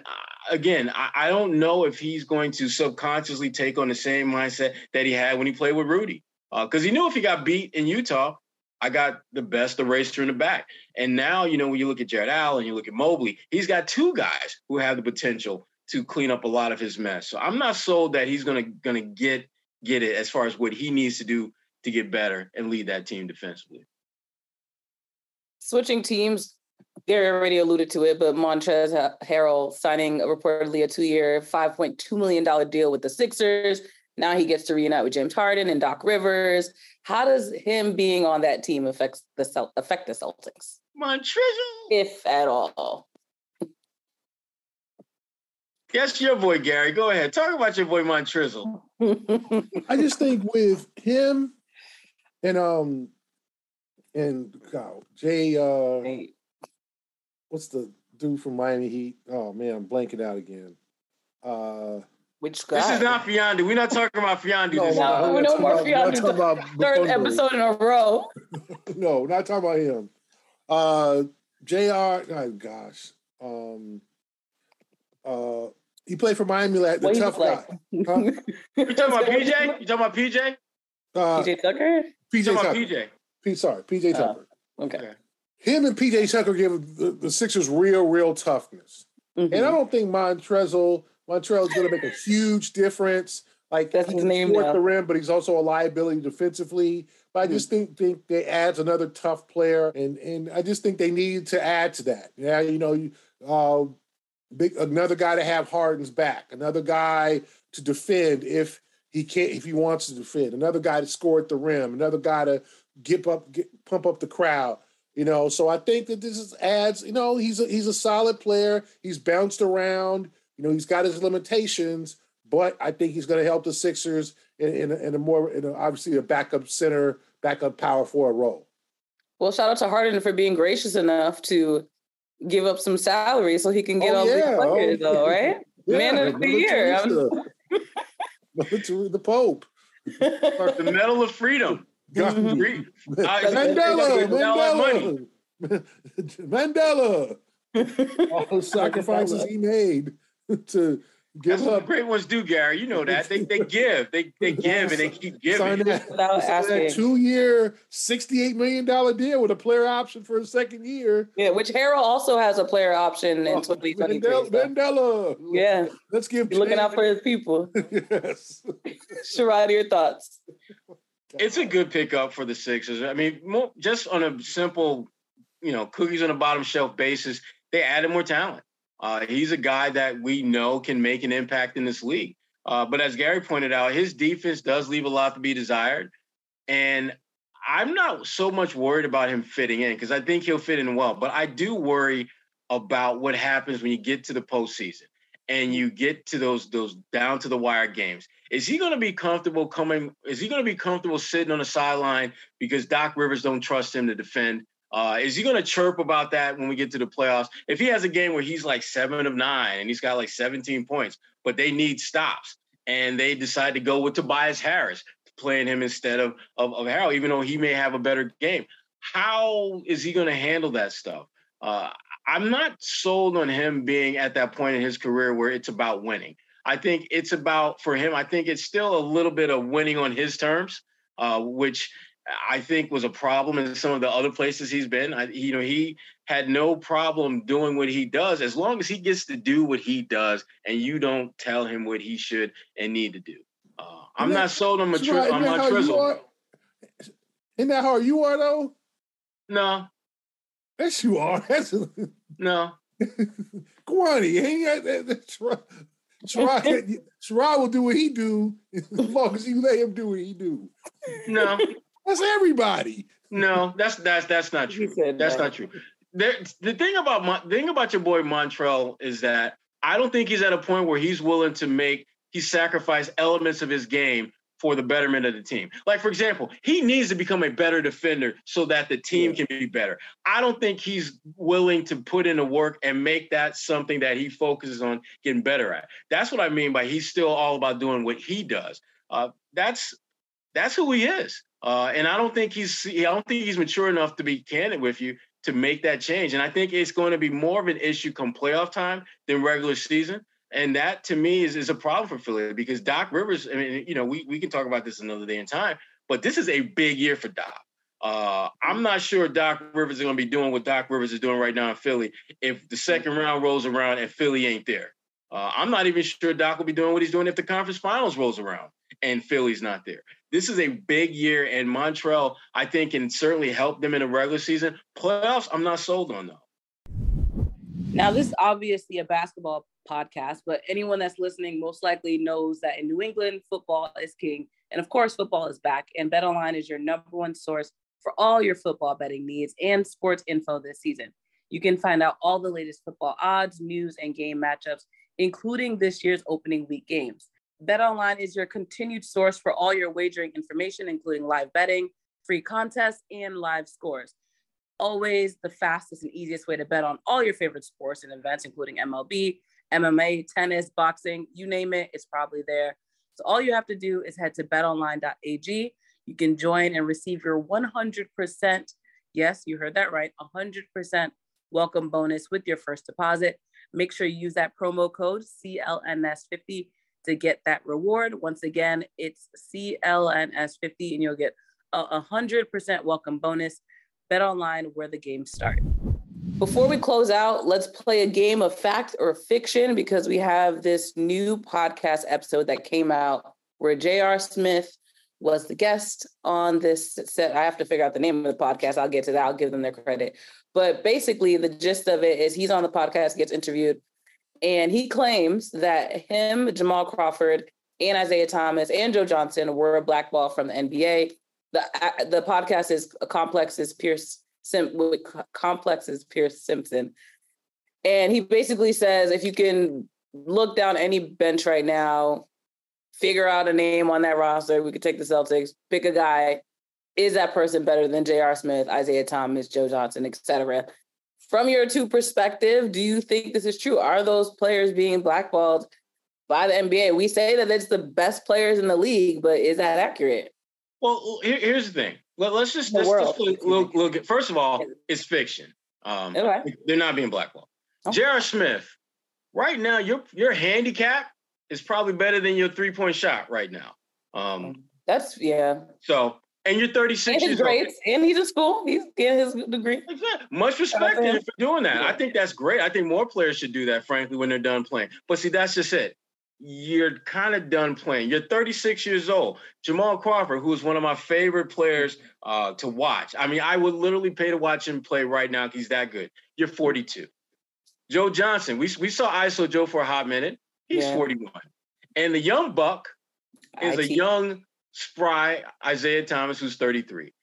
Speaker 2: again, I, don't know if he's going to subconsciously take on the same mindset that he had when he played with Rudy, because uh, he knew if he got beat in Utah, I got the best eraser in the back. And now, you know, when you look at Jarrett Allen, you look at Mobley, he's got two guys who have the potential to clean up a lot of his mess. So I'm not sold that he's gonna gonna get get it as far as what he needs to do to get better and lead that team defensively.
Speaker 1: Switching teams, Gary already alluded to it, but Montrezl Harrell signing reportedly a two-year, $5.2 million deal with the Sixers. Now he gets to reunite with James Harden and Doc Rivers. How does him being on that team affect the affect the Celtics?
Speaker 2: Montrezl,
Speaker 1: if at all.
Speaker 2: Yes, your boy Gary. Go ahead. Talk about your boy Montrezl.
Speaker 3: I just think with him and um and God, Jay uh hey. what's the dude from Miami Heat? Oh man, I'm blanking out again. Uh
Speaker 1: which guy?
Speaker 2: This is not Fiondu. We're not talking about Fiondu.
Speaker 1: No, no, no, no more Fiondu. Third episode in a row.
Speaker 3: no, not talking about him. Uh JR, oh gosh. Um uh he played for Miami last. The tough guy. Huh?
Speaker 2: you talking about PJ? You talking about PJ?
Speaker 1: Uh, PJ Tucker.
Speaker 3: PJ
Speaker 2: Tucker. PJ.
Speaker 3: P, sorry, PJ Tucker.
Speaker 1: Oh, okay.
Speaker 3: Him and PJ Tucker give the, the Sixers real, real toughness. Mm-hmm. And I don't think Montrezl Montrezl is going to make a huge difference. Like
Speaker 1: that's his name
Speaker 3: now. the rim, but he's also a liability defensively. But I just mm-hmm. think think they adds another tough player, and and I just think they need to add to that. Yeah, you know, uh, big another guy to have Harden's back, another guy to defend if he can't if he wants to defend, another guy to score at the rim, another guy to get up get, pump up the crowd. You know, so I think that this is adds. You know, he's a, he's a solid player. He's bounced around. You know, he's got his limitations, but I think he's going to help the Sixers in, in, a, in a more in a, obviously a backup center, backup power forward role.
Speaker 1: Well, shout out to Harden for being gracious enough to give up some salary so he can get oh, all yeah. these players, oh, though, right? Yeah. Man of the year.
Speaker 3: to the Pope.
Speaker 2: the Medal of Freedom. Mm-hmm.
Speaker 3: Mandela, Mandela, Mandela. All the sacrifices he made to
Speaker 2: Give That's up. what the great ones do, Gary. You know that they they give, they they give, and they keep giving. Sign
Speaker 3: that, that two year, sixty eight million dollar deal with a player option for a second year.
Speaker 1: Yeah, which Harrell also has a player option in oh, twenty twenty three.
Speaker 3: Mandela,
Speaker 1: Yeah,
Speaker 3: let's give.
Speaker 1: looking out for his people.
Speaker 3: yes.
Speaker 1: Sherrod, your thoughts?
Speaker 2: It's a good pickup for the Sixers. I mean, more, just on a simple, you know, cookies on the bottom shelf basis, they added more talent. Uh, he's a guy that we know can make an impact in this league. Uh, but as Gary pointed out, his defense does leave a lot to be desired. And I'm not so much worried about him fitting in because I think he'll fit in well. But I do worry about what happens when you get to the postseason and you get to those those down to the wire games. Is he going to be comfortable coming? Is he going to be comfortable sitting on the sideline because Doc Rivers don't trust him to defend? Uh, is he going to chirp about that when we get to the playoffs? If he has a game where he's like seven of nine and he's got like 17 points, but they need stops and they decide to go with Tobias Harris, playing him instead of, of, of even though he may have a better game, how is he going to handle that stuff? Uh, I'm not sold on him being at that point in his career where it's about winning. I think it's about, for him, I think it's still a little bit of winning on his terms, uh, which I think was a problem in some of the other places he's been. I, you know, he had no problem doing what he does as long as he gets to do what he does, and you don't tell him what he should and need to do. Uh, I'm that, not sold on, Matri- right, on Montrezl.
Speaker 3: Isn't that how you are though?
Speaker 2: No.
Speaker 3: Yes, you are. That's
Speaker 2: no.
Speaker 3: Kwani, ain't that, that's right. Sherrod will do what he do as long as you let him do what he do.
Speaker 2: No,
Speaker 3: that's everybody.
Speaker 2: No, that's that's that's not true. That's that. not true. There, the thing about the thing about your boy Montrell is that I don't think he's at a point where he's willing to make he sacrifice elements of his game for the betterment of the team. Like, for example, he needs to become a better defender so that the team yeah. can be better. I don't think he's willing to put in the work and make that something that he focuses on getting better at. That's what I mean by he's still all about doing what he does. Uh, that's that's who he is. Uh, and I don't think he's I don't think he's mature enough to be candid with you to make that change. And I think it's going to be more of an issue come playoff time than regular season. And that to me is, is a problem for Philly because Doc Rivers, I mean, you know, we, we can talk about this another day in time, but this is a big year for Doc. Uh, I'm not sure Doc Rivers is going to be doing what Doc Rivers is doing right now in Philly if the second round rolls around and Philly ain't there. Uh, I'm not even sure Doc will be doing what he's doing if the conference finals rolls around and Philly's not there. This is a big year, and Montrell, I think, can certainly help them in the regular season. Playoffs, I'm not sold on though.
Speaker 1: Now, this is obviously a basketball podcast, but anyone that's listening most likely knows that in New England, football is king. And of course, football is back. And BetOnline is your number one source for all your football betting needs and sports info this season. You can find out all the latest football odds, news, and game matchups, including this year's opening week games. BetOnline is your continued source for all your wagering information, including live betting, free contests, and live scores. Always the fastest and easiest way to bet on all your favorite sports and events, including MLB, MMA, tennis, boxing, you name it, it's probably there. So all you have to do is head to betonline.ag. You can join and receive your 100%, yes, you heard that right, 100% welcome bonus with your first deposit. Make sure you use that promo code CLNS50 to get that reward. Once again, it's CLNS50 and you'll get a 100% welcome bonus. Bet online where the games start. Before we close out, let's play a game of fact or fiction because we have this new podcast episode that came out where J.R. Smith was the guest on this set. I have to figure out the name of the podcast. I'll get to that. I'll give them their credit. But basically, the gist of it is he's on the podcast, gets interviewed, and he claims that him, Jamal Crawford, and Isaiah Thomas and Joe Johnson were a blackball from the NBA. The, uh, the podcast is complex as Pierce Sim- with complexes Pierce Simpson. And he basically says if you can look down any bench right now, figure out a name on that roster, we could take the Celtics, pick a guy. Is that person better than J.R. Smith, Isaiah Thomas, Joe Johnson, etc.? From your two perspective, do you think this is true? Are those players being blackballed by the NBA? We say that it's the best players in the league, but is that accurate?
Speaker 2: Well, here, here's the thing. Let, us just, let's, just look, look, first of all, it's fiction. Um, okay. They're not being blackballed. Okay. J.R. Smith, right now, your your handicap is probably better than your three point shot right now. Um,
Speaker 1: That's yeah.
Speaker 2: So and you're 36
Speaker 1: and grades, old. and he's in school. He's getting his degree.
Speaker 2: Exactly. Much respect to him for doing that. Yeah. I think that's great. I think more players should do that, frankly, when they're done playing. But see, that's just it you're kind of done playing. You're 36 years old. Jamal Crawford, who is one of my favorite players uh, to watch. I mean, I would literally pay to watch him play right now. He's that good. You're 42. Joe Johnson, we, we saw ISO Joe for a hot minute. He's yeah. 41. And the young buck is a young, spry Isaiah Thomas, who's 33.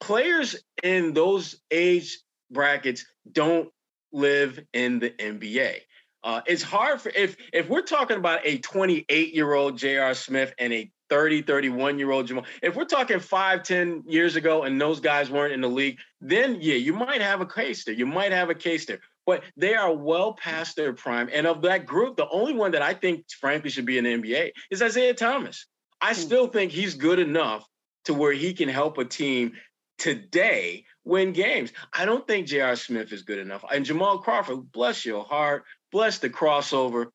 Speaker 2: Players in those age brackets don't live in the NBA. Uh, it's hard for if if we're talking about a 28 year old J.R. Smith and a 30, 31 year old Jamal. If we're talking five, 10 years ago and those guys weren't in the league, then yeah, you might have a case there. You might have a case there. But they are well past their prime. And of that group, the only one that I think, frankly, should be in the NBA is Isaiah Thomas. I hmm. still think he's good enough to where he can help a team today win games. I don't think J.R. Smith is good enough. And Jamal Crawford, bless your heart, bless the crossover.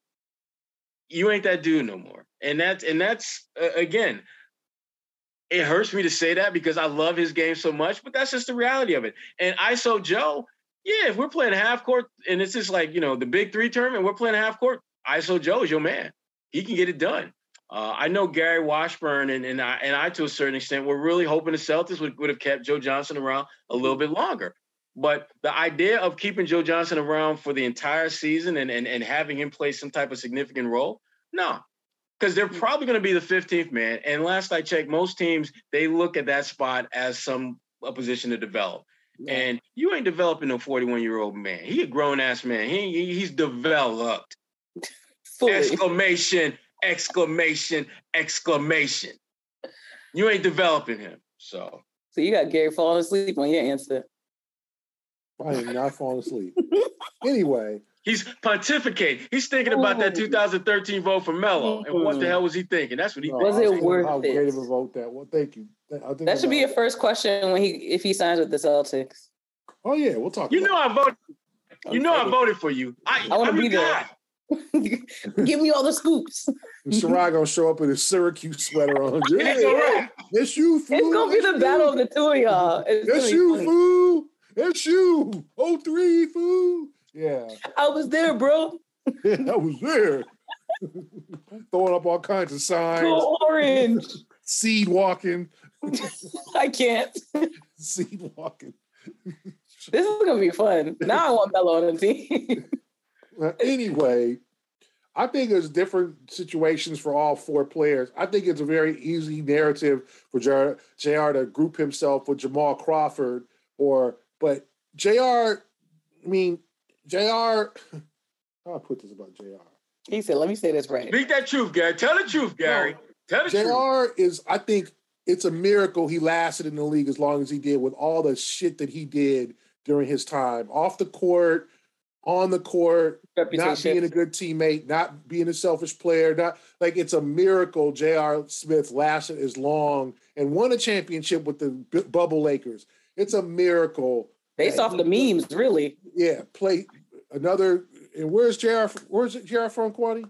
Speaker 2: You ain't that dude no more. And that's and that's uh, again, it hurts me to say that because I love his game so much, but that's just the reality of it. And ISO Joe, yeah, if we're playing half court and it's just like, you know, the big three term and we're playing half court, ISO Joe is your man. He can get it done. Uh, I know Gary Washburn and, and I and I to a certain extent were really hoping the Celtics would, would have kept Joe Johnson around a little bit longer. But the idea of keeping Joe Johnson around for the entire season and, and, and having him play some type of significant role, no. because they're probably going to be the 15th man. And last I checked, most teams they look at that spot as some a position to develop. Yeah. And you ain't developing a 41 year old man. He a grown ass man. He, he's developed. Fully. Exclamation! Exclamation! Exclamation! You ain't developing him. So.
Speaker 1: So you got Gary falling asleep on your answer.
Speaker 3: I am not falling asleep. anyway,
Speaker 2: He's pontificating. He's thinking about that 2013 vote for Melo. And what the hell was he thinking? That's what he no,
Speaker 1: was it worth
Speaker 3: how it? great of a vote that well thank you
Speaker 1: that should be your first question when he if he signs with the celtics
Speaker 3: oh yeah we'll talk
Speaker 2: you know i voted you know i voted for you i, I want to be there
Speaker 1: Give me all the scoops.
Speaker 3: Sherrod gonna show up with his Syracuse sweater on.
Speaker 2: Yeah, it's all right.
Speaker 3: It's you, fool.
Speaker 1: It's gonna be the battle of the two of y'all.
Speaker 3: It's, it's you, funny. fool. It's you. Oh three, fool. Yeah.
Speaker 1: I was there, bro.
Speaker 3: yeah, I was there. Throwing up all kinds of signs.
Speaker 1: Go orange.
Speaker 3: Seed walking.
Speaker 1: I can't.
Speaker 3: Seed walking.
Speaker 1: This is gonna be fun. Now I want Melo on the team.
Speaker 3: Anyway, I think there's different situations for all four players. I think it's a very easy narrative for JR, JR to group himself with Jamal Crawford or but JR, I mean, JR, I'll put this about JR.
Speaker 1: He said, let me say this right.
Speaker 2: Speak that truth, Gary. Tell the truth, Gary. No, Tell the
Speaker 3: JR truth. is, I think it's a miracle he lasted in the league as long as he did with all the shit that he did during his time off the court, on the court, Reputation. not being a good teammate, not being a selfish player, not like it's a miracle J.R. Smith lasted as long and won a championship with the B- Bubble Lakers. It's a miracle.
Speaker 1: Based off the memes, really.
Speaker 3: Yeah, play another. And where's JR? Where's JR from, Quaddy?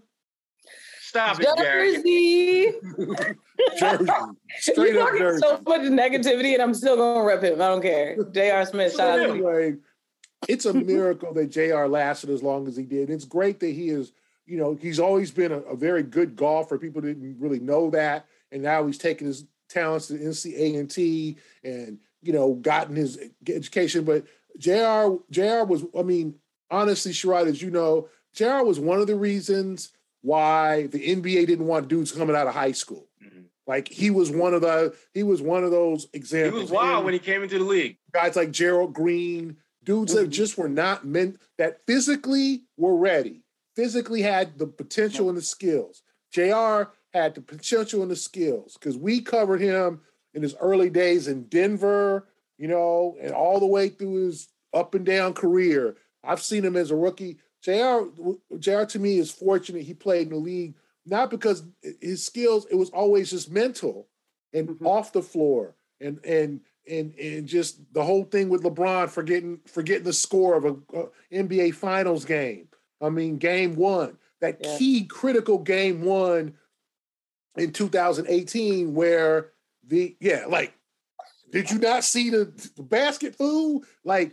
Speaker 2: Stop it,
Speaker 1: Jersey. Jersey. Straight You're up Jersey. So much negativity, and I'm still gonna rep him. I don't care. J.R. Smith. Shout
Speaker 3: anyway, it's a miracle that J.R. lasted as long as he did. It's great that he is. You know, he's always been a, a very good golfer. People didn't really know that, and now he's taking his talents to NC A&T, and you know gotten his education. But Jr. Jr. was, I mean, honestly, Sherrod, as you know, Jr. was one of the reasons why the NBA didn't want dudes coming out of high school. Mm-hmm. Like he was one of the he was one of those examples.
Speaker 2: He was wild and when he came into the league.
Speaker 3: Guys like Gerald Green, dudes mm-hmm. that just were not meant that physically were ready, physically had the potential and the skills. JR had the potential and the skills because we covered him in his early days in Denver, you know, and all the way through his up and down career. I've seen him as a rookie. JR, JR to me is fortunate he played in the league, not because his skills, it was always just mental and mm-hmm. off the floor and and and and just the whole thing with LeBron forgetting forgetting the score of a, a NBA Finals game. I mean, game one, that yeah. key critical game one in 2018, where the yeah, like, did you not see the, the basket fool? Like,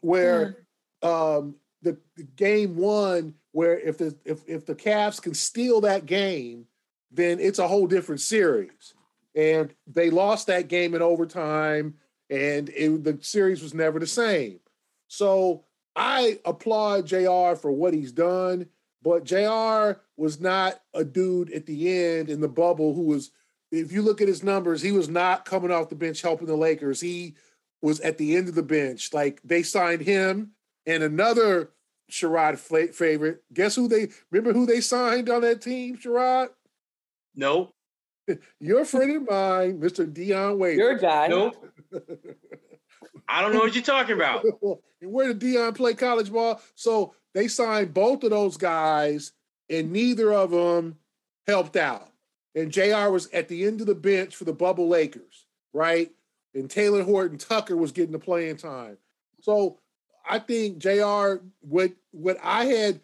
Speaker 3: where mm. um the, the game one, where if the if if the Cavs can steal that game, then it's a whole different series. And they lost that game in overtime, and it, the series was never the same. So I applaud JR for what he's done, but JR was not a dude at the end in the bubble who was if you look at his numbers, he was not coming off the bench helping the Lakers. He was at the end of the bench. Like they signed him and another Sherrod favorite. Guess who they remember who they signed on that team, Sherrod?
Speaker 2: No.
Speaker 3: Your friend of mine, Mr. Dion Wade.
Speaker 1: Your guy.
Speaker 2: Nope. I don't know what you're talking about.
Speaker 3: and where did Dion play college ball? So they signed both of those guys, and neither of them helped out and JR was at the end of the bench for the bubble Lakers, right? And Talen Horton-Tucker was getting the playing time. So I think JR, what what I had,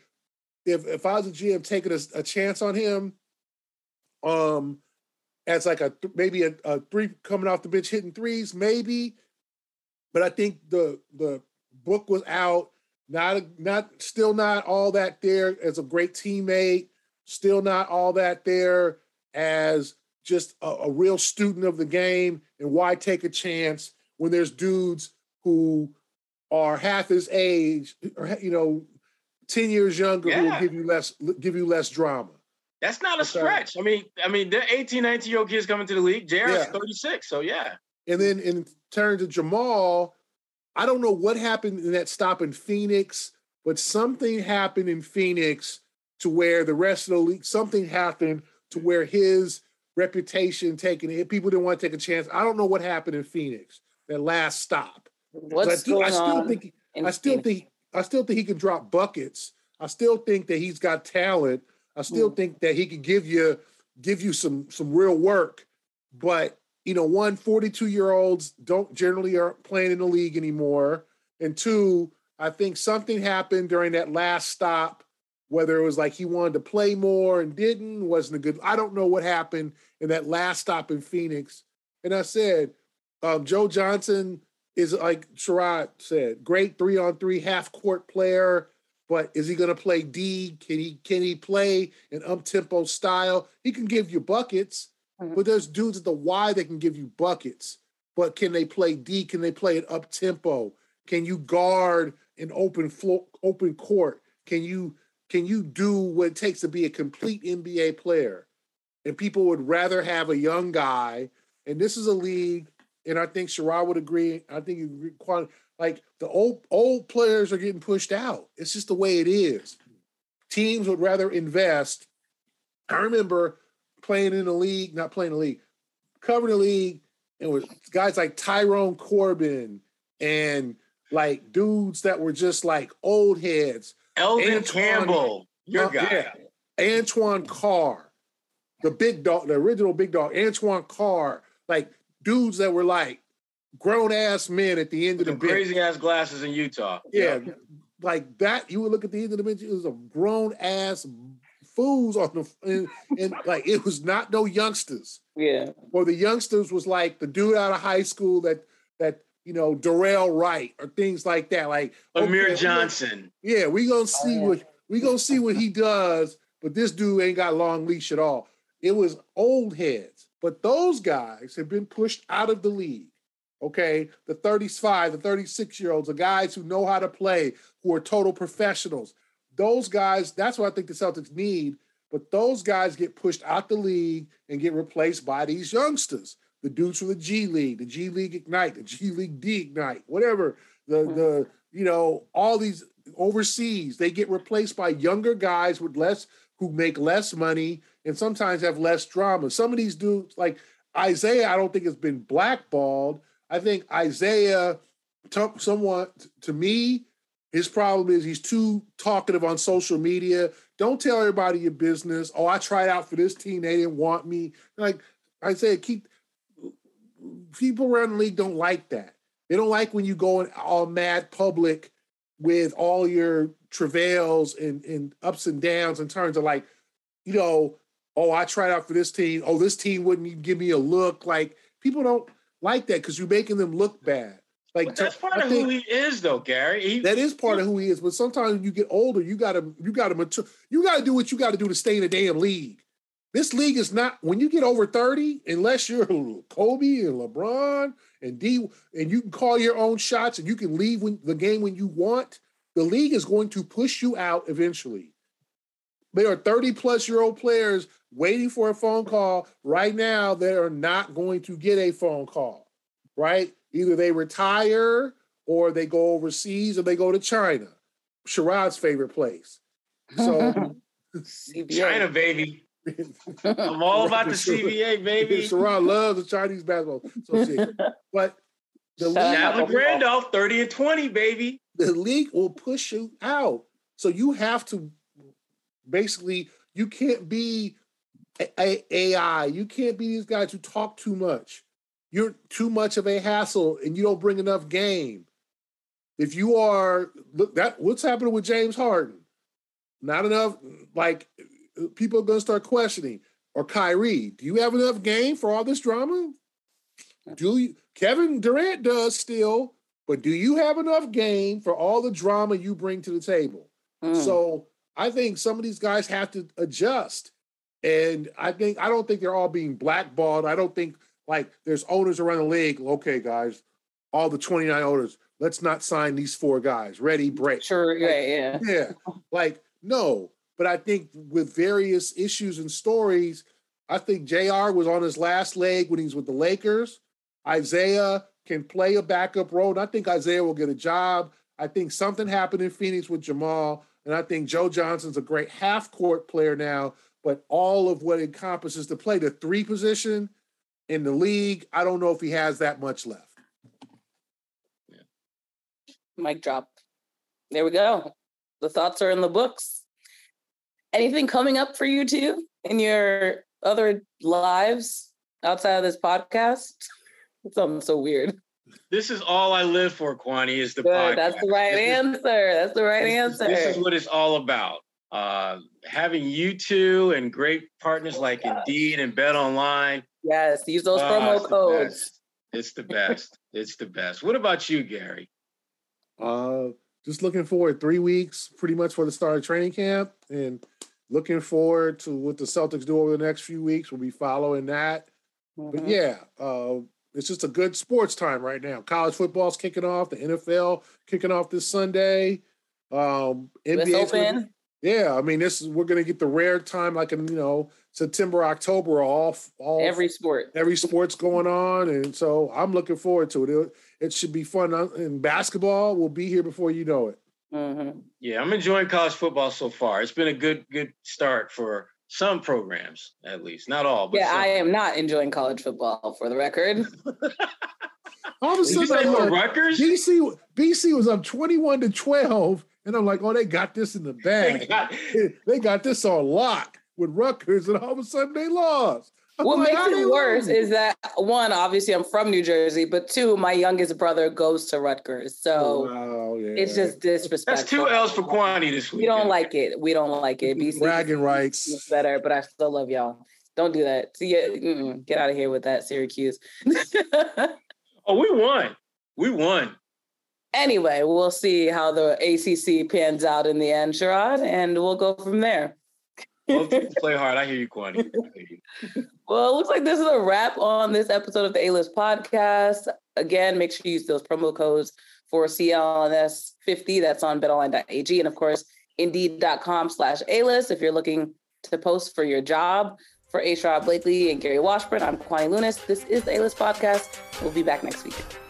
Speaker 3: if if I was a GM taking a, a chance on him, um, as like a maybe a, a three coming off the bench hitting threes, maybe. But I think the the book was out. Not not still not all that there as a great teammate. Still not all that there as just a, a real student of the game and why take a chance when there's dudes who are half his age or you know 10 years younger yeah. who will give you less give you less drama
Speaker 2: That's not a stretch. I mean, I mean, the 18, 19 year old kids coming to the league. JR yeah. 36, so yeah.
Speaker 3: And then in terms to Jamal, I don't know what happened in that stop in Phoenix, but something happened in Phoenix to where the rest of the league, something happened to where his reputation taken it, people didn't want to take a chance. I don't know what happened in Phoenix, that last stop.
Speaker 1: What's I, do, going I still
Speaker 3: on think I still Phoenix? think I still think he can drop buckets. I still think that he's got talent. I still mm. think that he could give you give you some some real work. But you know, one, 42 year olds don't generally are playing in the league anymore. And two, I think something happened during that last stop, whether it was like he wanted to play more and didn't, wasn't a good. I don't know what happened in that last stop in Phoenix. And I said, um, Joe Johnson is like Sherrod said, great three on three half court player. But is he going to play D? Can he can he play an up tempo style? He can give you buckets, mm-hmm. but there's dudes at the Y that can give you buckets. But can they play D? Can they play it up tempo? Can you guard an open floor, open court? Can you can you do what it takes to be a complete NBA player? And people would rather have a young guy. And this is a league, and I think Sherrod would agree. I think you like the old old players are getting pushed out. It's just the way it is. Teams would rather invest. I remember playing in the league, not playing the league, covering the league, and with guys like Tyrone Corbin and like dudes that were just like old heads.
Speaker 2: Elden Antoine, Campbell, your uh, guy.
Speaker 3: Yeah, Antoine Carr, the big dog, the original big dog, Antoine Carr, like dudes that were like grown ass men at the end of the bench.
Speaker 2: Crazy ass glasses in Utah.
Speaker 3: Yeah, yeah, like that. You would look at the end of the bench. It was a grown ass fools on the and, and like it was not no youngsters.
Speaker 1: Yeah.
Speaker 3: Or the youngsters was like the dude out of high school that that you know Dorell Wright or things like that. Like
Speaker 2: Amir okay, Johnson.
Speaker 3: yeah, we gonna see oh, yeah. what we gonna see what he does. But this dude ain't got long leash at all. It was old heads. But those guys have been pushed out of the league okay? The 35, the 36 year olds, the guys who know how to play, who are total professionals. Those guys, that's what I think the Celtics need. But those guys get pushed out the league and get replaced by these youngsters, the dudes from the G League, the G League Ignite, the G League D Ignite, whatever. The mm-hmm. the you know all these overseas, they get replaced by younger guys with less who make less money and sometimes have less drama. Some of these dudes, like Isaiah, I don't think has been blackballed, I think Isaiah, somewhat to me, his problem is he's too talkative on social media. Don't tell everybody your business. Oh, I tried out for this team. They didn't want me. Like Isaiah, keep people around the league don't like that. They don't like when you go in all mad public with all your travails and, and ups and downs in terms of like, you know, oh, I tried out for this team. Oh, this team wouldn't even give me a look. Like people don't like that because you're making them look bad. Like
Speaker 2: but that's part I of who he is, though, Gary. He,
Speaker 3: that is part he, of who he is. But sometimes when you get older, you gotta you gotta mature. You gotta do what you gotta do to stay in the damn league. This league is not when you get over 30, unless you're Kobe and LeBron and D, and you can call your own shots and you can leave when, the game when you want. The league is going to push you out eventually. There are 30 plus year old players waiting for a phone call right now they are not going to get a phone call, right? Either they retire or they go overseas or they go to China, Sherrod's favorite place. So
Speaker 2: China, baby. I'm all about the CBA, baby.
Speaker 3: Sherrod loves the Chinese Basketball Association. But
Speaker 2: the league, Randolph, 30 and 20, baby.
Speaker 3: The league will push you out. So you have to basically, you can't be AI. You can't be these guys who talk too much. You're too much of a hassle and you don't bring enough game. If you are look that what's happening with James Harden? Not enough, like people are gonna start questioning. Or Kyrie, do you have enough game for all this drama? Do you Kevin Durant does still, but do you have enough game for all the drama you bring to the table? Mm. So I think some of these guys have to adjust. And I think I don't think they're all being blackballed. I don't think like there's owners around the league. Okay, guys, all the 29 owners, let's not sign these four guys. Ready, break.
Speaker 1: Sure,
Speaker 3: like,
Speaker 1: yeah,
Speaker 3: yeah. Like, no. But I think with various issues and stories, I think JR was on his last leg when he's with the Lakers. Isaiah can play a backup role. And I think Isaiah will get a job. I think something happened in Phoenix with Jamal. And I think Joe Johnson's a great half court player now. But all of what encompasses to play the three position in the league, I don't know if he has that much left.
Speaker 1: Yeah. Mic drop. There we go. The thoughts are in the books. Anything coming up for you two in your other lives outside of this podcast? Something so weird.
Speaker 2: This is all I live for, Kwani, is the Good, podcast.
Speaker 1: That's the right this answer. Is, that's the right
Speaker 2: this
Speaker 1: answer.
Speaker 2: Is, this is what it's all about. Uh, having you two and great partners oh like gosh. Indeed and Bet Online.
Speaker 1: Yes, use those uh, promo codes.
Speaker 2: it's the best. it's the best. What about you, Gary?
Speaker 3: Uh, just looking forward three weeks pretty much for the start of training camp and looking forward to what the Celtics do over the next few weeks. We'll be following that. Mm-hmm. But yeah, uh, it's just a good sports time right now. College football's kicking off, the NFL kicking off this Sunday. Um, NBA. Yeah, I mean, this is we're gonna get the rare time, like in you know September, October, all all
Speaker 1: every sport,
Speaker 3: every sport's going on, and so I'm looking forward to it. It, it should be fun. And basketball will be here before you know it.
Speaker 2: Mm-hmm. Yeah, I'm enjoying college football so far. It's been a good good start for some programs, at least, not all.
Speaker 1: yeah, some. I am not enjoying college football, for the record.
Speaker 3: all of a sudden, like, Rutgers, BC BC was up 21 to 12 and I'm like, oh, they got this in the bag. They got, they got this on lock with Rutgers, and all of a sudden they lost.
Speaker 1: I'm what like, makes it worse is that one, obviously, I'm from New Jersey, but two, my youngest brother goes to Rutgers, so oh, wow, yeah. it's just disrespectful.
Speaker 2: That's two L's for quantity this week.
Speaker 1: We don't like it. We don't like it.
Speaker 3: BC bragging rights
Speaker 1: better, but I still love y'all. Don't do that. See, ya, get out of here with that, Syracuse.
Speaker 2: oh, we won. We won.
Speaker 1: Anyway, we'll see how the ACC pans out in the end, Sherrod, and we'll go from there.
Speaker 2: well, play hard. I hear you, Kwani.
Speaker 1: well, it looks like this is a wrap on this episode of the A-List podcast. Again, make sure you use those promo codes for CLNS 50. That's on betonline.ag. And of course, indeed.com slash A-List if you're looking to post for your job. For A. Sherrod Blakely and Gary Washburn, I'm Kwani Lunis. This is the A-List podcast. We'll be back next week.